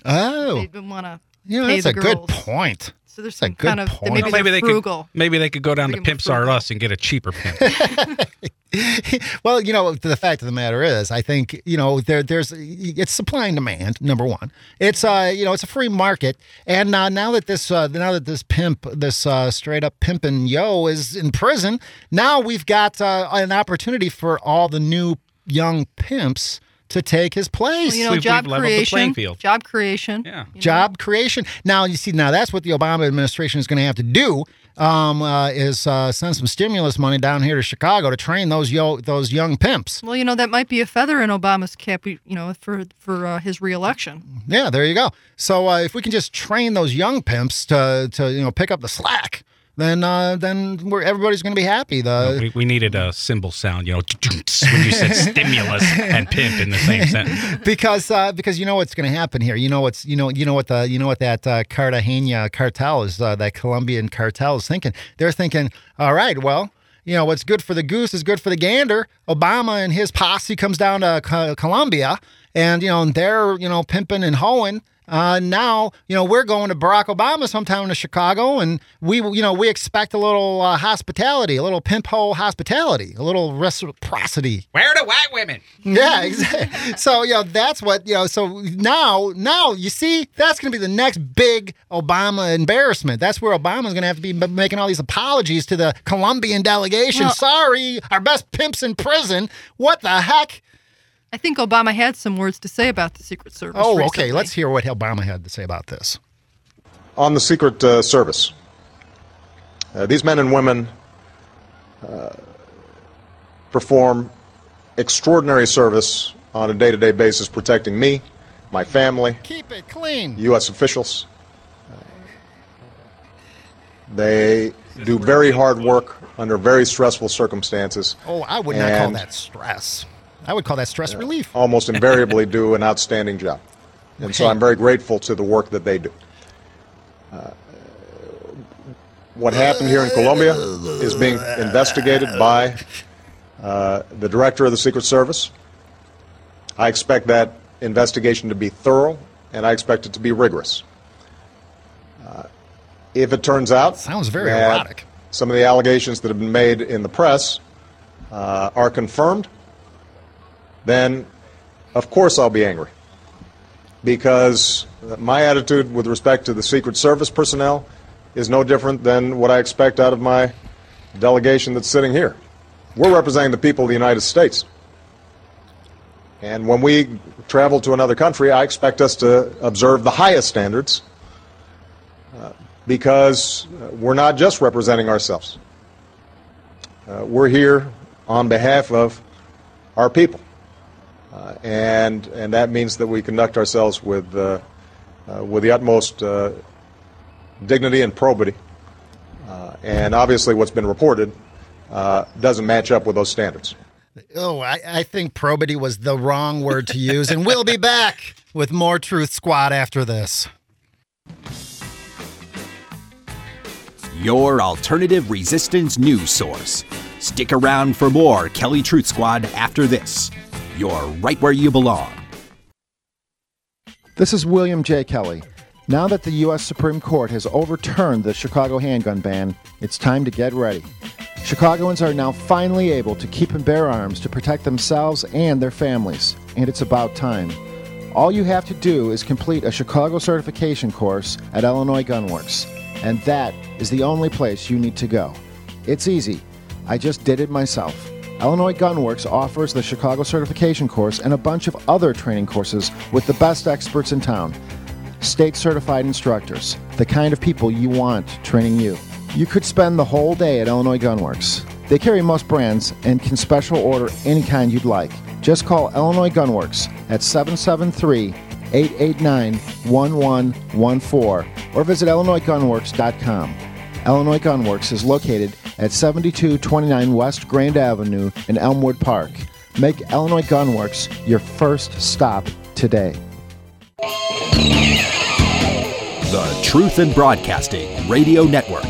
Oh, They don't want to you know, pay that's the a good point. So there's That's a some good kind of point. maybe, Well, they're maybe they frugal. could maybe they could go down to Make 'em Pimps R. Us and get a cheaper pimp. *laughs* *laughs* well, you know, the fact of the matter is, I think you know there there's it's supply and demand. Number one, it's uh you know it's a free market, and uh, now that this uh, now that this pimp, this uh, straight up pimpin' yo is in prison, now we've got uh, an opportunity for all the new young pimps to take his place. Well, you know, We've- job we've leveled the creation. field. Job creation. Yeah. you know. job creation. Now you see, now that's what the Obama administration is going to have to do. Um, uh, is uh, send some stimulus money down here to Chicago to train those yo those young pimps. Well, you know that might be a feather in Obama's cap. You know, for for uh, his reelection. Yeah, there you go. So uh, if we can just train those young pimps to to you know pick up the slack, then uh, then we're, everybody's going to be happy. The we, we needed a cymbal sound, you know, when you said stimulus and pimp in the same *laughs* sentence. because uh, because you know what's going to happen here. You know what's you know you know what the you know what that uh, Cartagena cartel is uh, that Colombian cartel is thinking. They're thinking, all right, well. You know what's good for the goose is good for the gander. Obama and his posse comes down to Co- Colombia, and you know they're you know pimping and hoeing. Uh, now you know we're going to Barack Obama's hometown to Chicago, and we you know we expect a little uh, hospitality, a little pimp hole hospitality, a little reciprocity. Where are the white women? Yeah, *laughs* exactly. so you know that's what you know. So now, now you see that's going to be the next big Obama embarrassment. That's where Obama's going to have to be making all these apologies to the Colombian delegation. Well- Sorry, our best pimps in prison. What the heck? I think Obama had some words to say about the Secret Service. Oh, okay. Let's hear what Obama had to say about this. on the Secret uh, Service. Uh, these men and women uh, perform extraordinary service on a day to day basis protecting me, my family, Keep it clean. U.S. officials. They do very hard work under very stressful circumstances. Oh, I would not call that stress. I would call that stress relief. almost *laughs* invariably do an outstanding job. And so I'm very grateful to the work that they do. Uh, what happened here in Colombia is being investigated by uh, the director of the Secret Service. I expect that investigation to be thorough, and I expect it to be rigorous. Uh, if it turns out Sounds very erotic. some of the allegations that have been made in the press uh, are confirmed, then of course I'll be angry. Because my attitude with respect to the Secret Service personnel is no different than what I expect out of my delegation that's sitting here. We're representing the people of the United States. And when we travel to another country, I expect us to observe the highest standards uh, because uh, we're not just representing ourselves. Uh, we're here on behalf of our people. Uh, and, and that means that we conduct ourselves with, uh, uh, with the utmost uh, dignity and probity. Uh, and obviously, what's been reported uh, doesn't match up with those standards. Oh, I, I think probity was the wrong word to use, and we'll be back with more Truth Squad after this. Your alternative resistance news source. Stick around for more Kelly Truth Squad after this. You're right where you belong. This is William J. Kelly. Now that the U.S. Supreme Court has overturned the Chicago handgun ban, it's time to get ready. Chicagoans are now finally able to keep and bear arms to protect themselves and their families, and it's about time. All you have to do is complete a Chicago certification course at Illinois Gunworks, and that is the only place you need to go. It's easy. I just did it myself. Illinois Gunworks offers the Chicago certification course and a bunch of other training courses with the best experts in town. State certified instructors, the kind of people you want training you. You could spend the whole day at Illinois Gunworks. They carry most brands and can special order any kind you'd like. Just call Illinois Gunworks at 773 889 1114 or visit IllinoisGunworks.com. Illinois Gunworks is located at 7229 West Grand Avenue in Elmwood Park. Make Illinois Gunworks your first stop today. The Truth in Broadcasting Radio Network.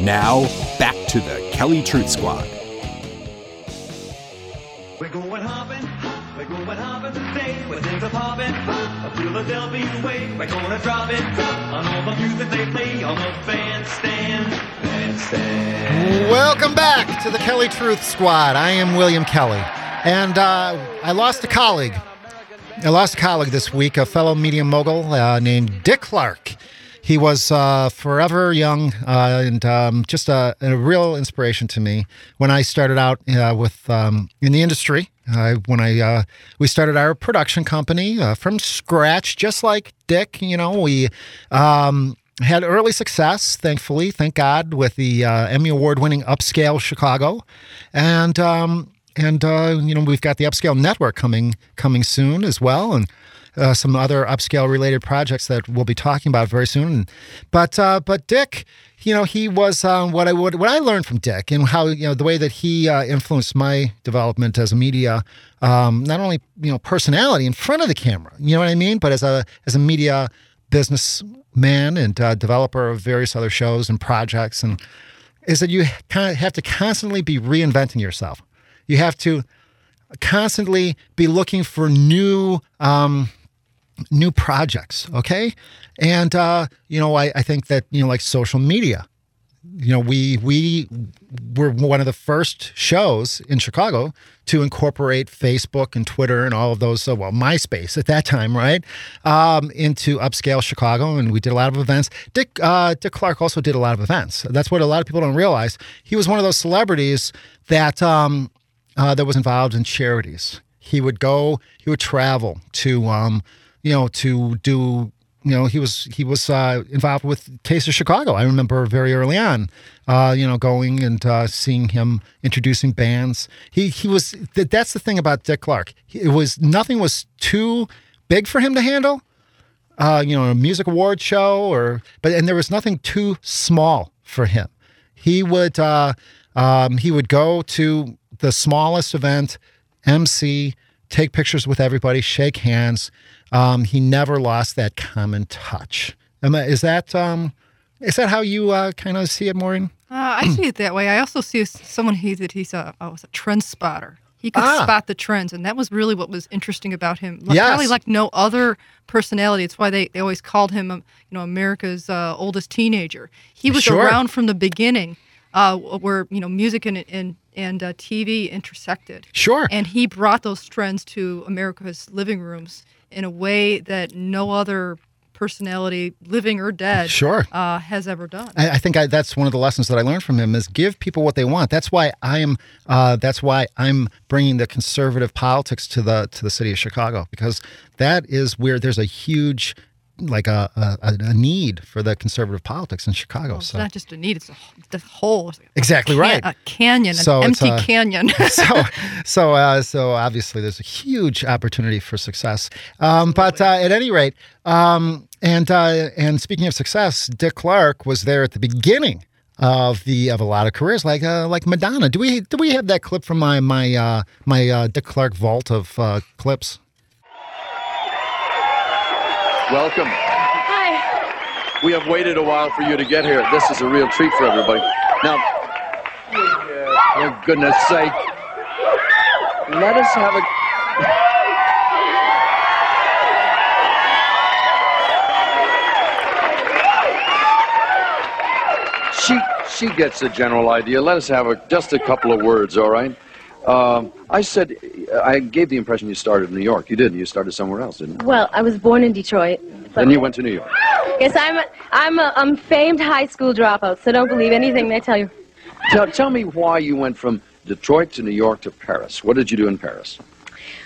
Now, back to the Kelly Truth Squad. Philadelphia way, we're gonna drop it on all the music they play on the bandstand. Welcome back to the Kelly Truth Squad. I am William Kelly, and uh, I lost a colleague. I lost a colleague this week, a fellow media mogul uh, named Dick Clark. He was uh, forever young uh, and um, just a, a, real inspiration to me when I started out uh, with um, in the industry. When I uh, we started our production company uh, from scratch, just like Dick. You know, we um, had early success, thankfully, thank God, with the uh, Emmy Award winning Upscale Chicago, and um, and you know we've got the Upscale Network coming coming soon as well, and uh, some other upscale related projects that we'll be talking about very soon. But uh, but Dick, you know, he was um, what I would what I learned from Dick and how you know the way that he uh, influenced my development as a media, um, not only you know personality in front of the camera, you know what I mean, but as a as a media businessman and uh, developer of various other shows and projects, and is that you kind of have to constantly be reinventing yourself. You have to constantly be looking for new. Um, new projects. Okay. And, uh, you know, I, I think that, you know, like social media, you know, we, we were one of the first shows in Chicago to incorporate Facebook and Twitter and all of those, uh, well, MySpace at that time, right, um, into upscale Chicago, and we did a lot of events. Dick uh, Dick Clark also did a lot of events. That's what a lot of people don't realize. He was one of those celebrities that um, uh, that was involved in charities. He would go, he would travel to um, you know, to do you know he was he was uh, involved with Taste of Chicago. I remember very early on, uh, you know, going and uh, seeing him introducing bands. He he was that's the thing about Dick Clark. It was nothing was too big for him to handle. Uh, you know, a music award show or but and there was nothing too small for him. He would uh, um, he would go to the smallest event, MC, take pictures with everybody, shake hands um, he never lost that common touch. Is that um, is that how you uh, kind of see it, Maureen? Uh, I see it that way. I also see someone he that he's a, oh, a trend spotter. He could ah. spot the trends, and that was really what was interesting about him. Yes. Probably like no other personality. It's why they, they always called him, um, you know, America's uh, oldest teenager. He was sure. around from the beginning, uh, where you know music and and and uh, TV intersected. Sure. And he brought those trends to America's living rooms in a way that no other personality, living or dead, sure, uh, has ever done. I, I think I, that's one of the lessons that I learned from him: is give people what they want. That's why I am. Uh, that's why I'm bringing the conservative politics to the to the city of Chicago because that is where there's a huge like a, a, a need for the conservative politics in Chicago. Well, it's so not just a need; it's a the whole. It's like a Exactly right. A canyon, an So it's empty a- canyon. *laughs* so *laughs* so uh, so obviously there's a huge opportunity for success. Um, but uh, at any rate, um, and uh, and speaking of success, Dick Clark was there at the beginning of the of a lot of careers, like uh, like Madonna. Do we do we have that clip from my my uh, my uh, Dick Clark vault of uh, clips? Welcome. Hi. We have waited a while for you to get here. This is a real treat for everybody. Now, for goodness sake, let us have a. She she gets the general idea. Let us have a, just a couple of words, all right? Um, I said I gave the impression you started in New York. You didn't. You started somewhere else, didn't you? Well, I was born in Detroit. Then you went to New York. Yes, I'm a, I'm a um, famed high school dropout, so don't believe anything they tell you. Tell, tell me why you went from Detroit to New York to Paris. What did you do in Paris?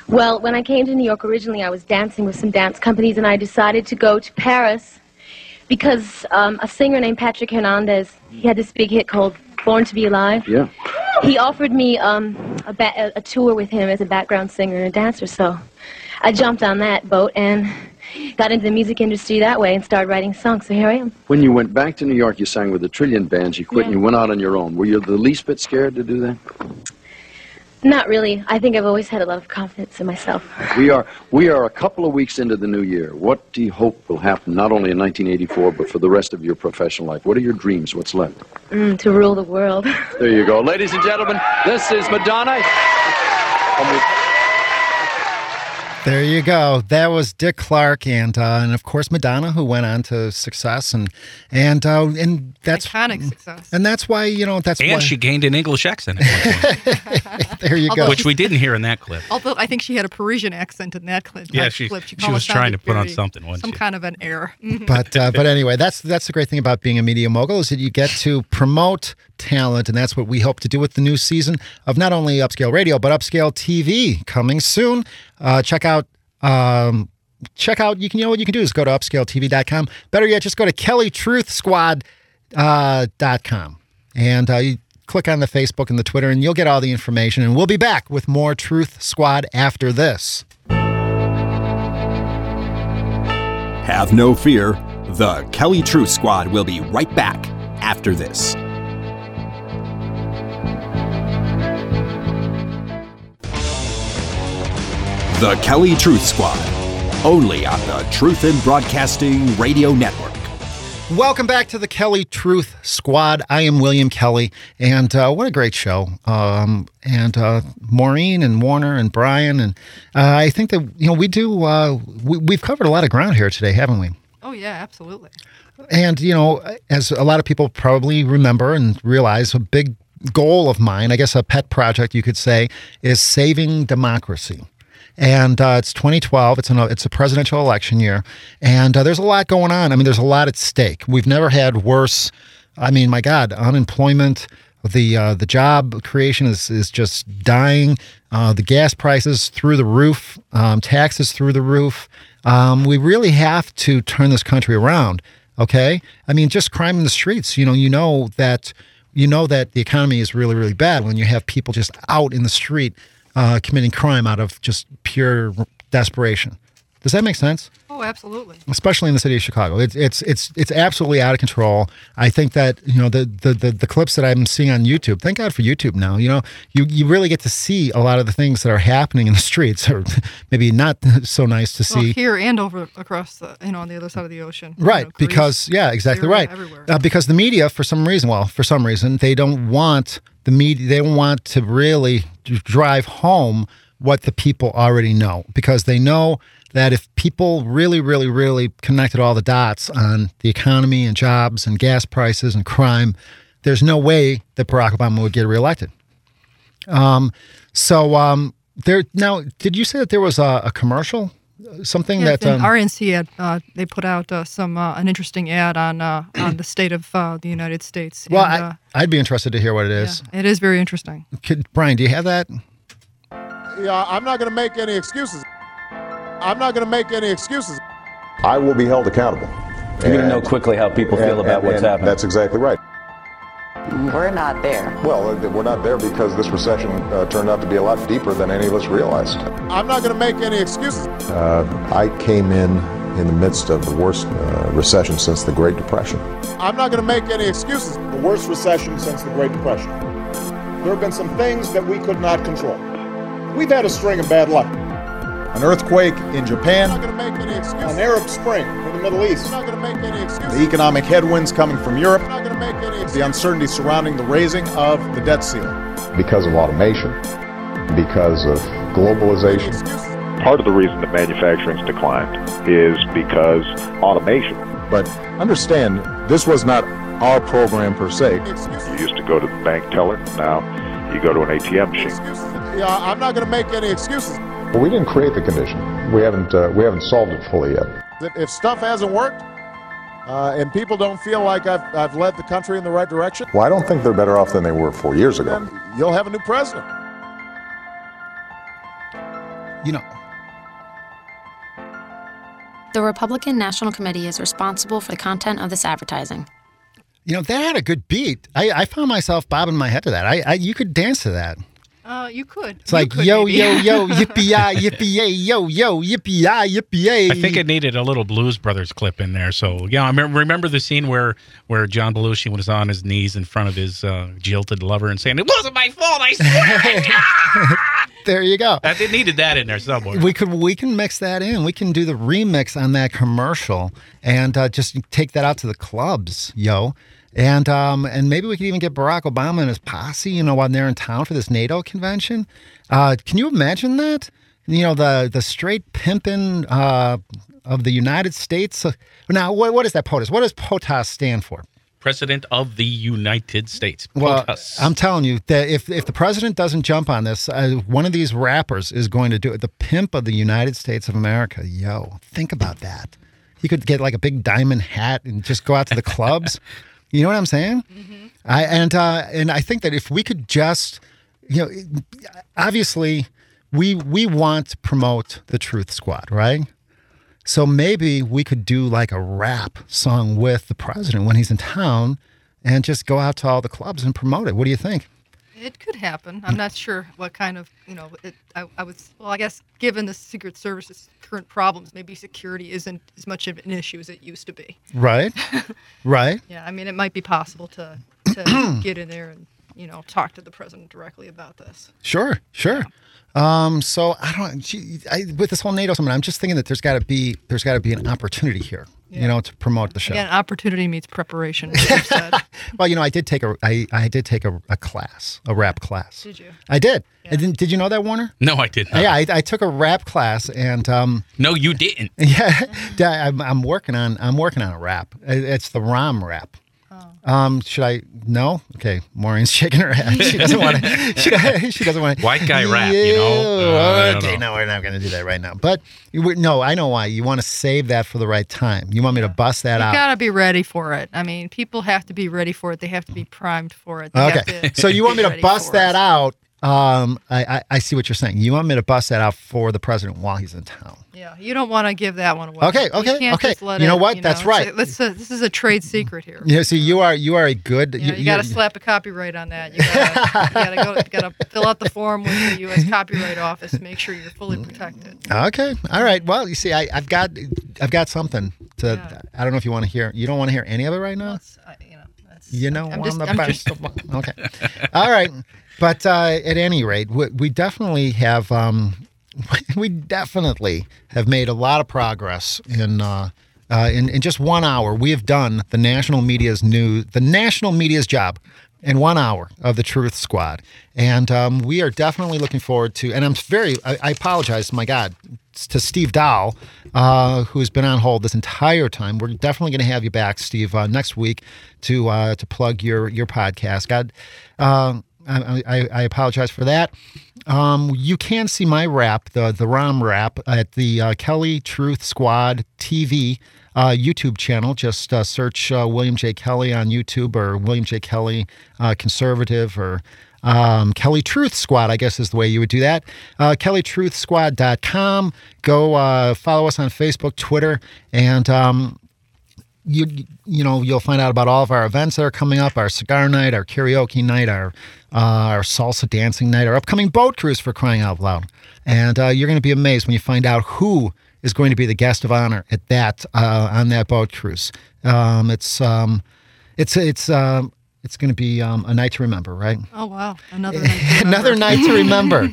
Well, when I came to New York originally, I was dancing with some dance companies, and I decided to go to Paris because um, a singer named Patrick Hernandez, he had this big hit called Born to Be Alive. Yeah. He offered me um, a, ba- a, a tour with him as a background singer and a dancer, so I jumped on that boat and got into the music industry that way and started writing songs, so here I am. When you went back to New York, you sang with the Trillion Bands. You quit and you went out on your own. Were you the least bit scared to do that? Not really. I think I've always had a lot of confidence in myself. We are we are a couple of weeks into the new year. What do you hope will happen not only in 1984 but for the rest of your professional life? What are your dreams? What's left? Mm, to rule the world. There you go, ladies and gentlemen. This is Madonna. And we- There you go. That was Dick Clark and uh, and of course Madonna, who went on to success and and uh, and that's iconic success. and that's why you know that's and why she gained an English accent, *laughs* there you go. Which we didn't hear in that clip. Although I think she had a Parisian accent in that clip. Yeah, she- clip. she kinda was trying to put on something, wasn't she? some she? kind of an air. *laughs* *laughs* But uh, but anyway, that's that's the great thing about being a media mogul is that you get to promote talent, and that's what we hope to do with the new season of not only Upscale Radio but Upscale TV coming soon. Uh, check out. Um, check out you can you know what you can do is go to upscaletv.com better yet just go to kellytruthsquad.com uh, and uh, you click on the facebook and the twitter and you'll get all the information and we'll be back with more truth squad after this Have no fear. The Kelly Truth Squad will be right back after this. The Kelly Truth Squad, only on the Truth in Broadcasting Radio Network. Welcome back to the Kelly Truth Squad. I am William Kelly, and uh, what a great show! Um, and uh, Maureen and Warner and Brian, and uh, I think that you know we do. Uh, we, we've covered a lot of ground here today, haven't we? oh yeah, absolutely. And you know, as a lot of people probably remember and realize, a big goal of mine, I guess a pet project you could say, is saving democracy. And uh, it's 2012. It's an, it's a presidential election year, and uh, there's a lot going on. I mean, there's a lot at stake. We've never had worse. I mean, my God, unemployment, the uh, the job creation is is just dying. Uh, the gas prices through the roof, um, taxes through the roof. Um, we really have to turn this country around. Okay, I mean, just crime in the streets. You know, you know that you know that the economy is really really bad when you have people just out in the street uh, committing crime out of just pure desperation. Does that make sense? Oh, absolutely. especially in the city of Chicago. It's it's it's it's absolutely out of control. I think that you know the the the, the clips that I'm seeing on YouTube. Thank God for YouTube now. You know, you you really get to see a lot of the things that are happening in the streets, *laughs* or maybe not so nice to Well, see. here and over across the, you know, on the other side of the ocean. You Right, know, Greece, because yeah, exactly Syria, right. Everywhere. Uh, because the media, for some reason, well, for some reason, they don't want the media. They want to really drive home what the people already know, because they know that if people really, really, really connected all the dots on the economy and jobs and gas prices and crime, there's no way that Barack Obama would get reelected. Um, so um, there now, did you say that there was a, a commercial, something Yeah, that um, RNC had uh, they put out uh, some uh, an interesting ad on uh, on the state of uh, the United States. Well, and, I, uh, I'd be interested to hear what it is. it is very interesting. Could, Brian, do you have that? Yeah, I'm not going to make any excuses. I'm not going to make any excuses. I will be held accountable. You're going to know quickly how people feel about and- what's and happening. That's exactly right. We're not there. Well, uh, we're not there because this recession uh, turned out to be a lot deeper than any of us realized. I'm not going to make any excuses. Uh, I came in in the midst of the worst uh, recession since the Great Depression. I'm not going to make any excuses. The worst recession since the Great Depression. There have been some things that we could not control. We've had a string of bad luck. An earthquake in Japan, an Arab Spring in the Middle East, the economic headwinds coming from Europe, the uncertainty surrounding the raising of the debt ceiling. Because of automation, because of globalization. Part of the reason that manufacturing's declined is because automation. But understand, this was not our program per se. You used to go to the bank teller, now you go to an ATM machine. Yeah, I'm not going to make any excuses. But we didn't create the condition. We haven't uh, we haven't solved it fully yet. If, if stuff hasn't worked, uh, and people don't feel like I've, I've led the country in the right direction, Well, I don't think they're better off than they were four years ago. then you'll have a new president. You know, The Republican National Committee is responsible for the content of this advertising. you know that had a good beat. I, I found myself bobbing my head to that. I, I you could dance to that. Uh, you could. It's like yo yo *laughs* yo yippee yi yippee yay yo yo yippee yi yippee yay. I think it needed a little Blues Brothers clip in there. So yeah, I me- remember the scene where where John Belushi was on his knees in front of his uh, jilted lover and saying, "It wasn't my fault. I swear." *laughs* there you go. That it needed that in there somewhere. We could we can mix that in. We can do the remix on that commercial and uh, just take that out to the clubs, yo. And um, and maybe we could even get Barack Obama and his posse, you know, while they're in town for this NATO convention. Uh, can you imagine that? You know, the the straight pimping uh, of the United States. Now, what what is that POTUS? What does POTUS stand for? President of the United States. Well, POTUS. I'm telling you that if if the president doesn't jump on this, uh, one of these rappers is going to do it. The pimp of the United States of America. Yo, think about that. He could get like a big diamond hat and just go out to the clubs. *laughs* you know what I'm saying? I and uh, and I think that if we could just, you know, obviously we we want to promote the Truth Squad, right? So maybe we could do like a rap song with the president when he's in town and just go out to all the clubs and promote it. What do you think? It could happen. I'm not sure what kind of, you know, it, I, I was, well, I guess given the Secret Service's current problems, maybe security isn't as much of an issue as it used to be. Right? *laughs* right? Yeah, I mean, it might be possible to, to *clears throat* get in there and, you know, talk to the president directly about this. Sure, sure. Um, so I don't. Gee, I, with this whole NATO summit, I'm just thinking that there's got to be there's got to be an opportunity here, you know, to promote the show. Again, opportunity meets preparation. you said. *laughs* Well, you know, I did take a I, I did take a, a class, a rap class. Did you? I did. I didn't, did you know that, Warner? no, I did not. Yeah, I, I took a rap class, and um, No, you didn't. *laughs* yeah, yeah, *laughs* I'm, I'm working on I'm working on a rap. It's the ROM rap. Um, should I? No. Okay. Maureen's *laughs* shaking her head. She doesn't want to. She, she doesn't want *laughs* to. White guy rap, you know? Uh, okay. know. No, we're not going to do that right now. But you, would- no, I know why. You want to save that for the right time. You want me to bust that You out? You got to be ready for it. I mean, people have to be ready for it. They have to be primed for it. They have Okay. to So you want me to bust that it. out? Um, I, I I see what you're saying. You want me to bust that out for the president while he's in town? Yeah, you don't want to give that one away. Okay, You okay, can't okay. just let You know it, what? That's right. a- Let's, uh, this is a trade secret here. Yeah. See, you are you are a good. You, know, you got to slap a copyright on that. You got to go. You got to fill out the form with the U.S. Copyright Office. Make sure you're fully protected. Okay. All right. Well, you see, I, I've got I've got something to. Yeah. I don't know if you want to hear. You don't want to hear any of it right now. you know, I'm I'm, just- the I'm best. just- okay. All right. But uh, at any rate, we, we definitely have. Um, *laughs* we definitely have made a lot of progress in. Uh, uh, in, in just one hour, we have done the national media's new, the national media's job in one hour of the Truth Squad, and um, we are definitely looking forward to. And I'm very, I, I apologize, my God, to Steve Dow, uh, who's been on hold this entire time. We're definitely going to have you back, Steve, uh, next week to uh, to plug your your podcast. God, uh, I, I, I apologize for that. Um, you can see my rap, the the ROM rap, at the uh, Kelly Truth Squad TV uh, YouTube channel. Just uh, search uh, William J. Kelly on YouTube or William J. Kelly uh, Conservative or Um, Kelly Truth Squad, I guess is the way you would do that. Uh, KellyTruthSquad.com. Go uh, follow us on Facebook, Twitter, and um, you you know you'll find out about all of our events that are coming up our cigar night our karaoke night our uh, our salsa dancing night our upcoming boat cruise for crying out loud. And uh, you're going to be amazed when you find out who is going to be the guest of honor at that uh, on that boat cruise. Um, it's um, it's it's um, it's going to be um, a night to remember right? Oh wow. Another *laughs* night another night to remember.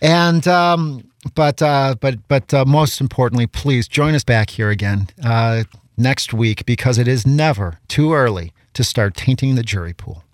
And um, but uh, but but uh, most importantly please join us back here again. Uh, next week because it is never too early to start tainting the jury pool.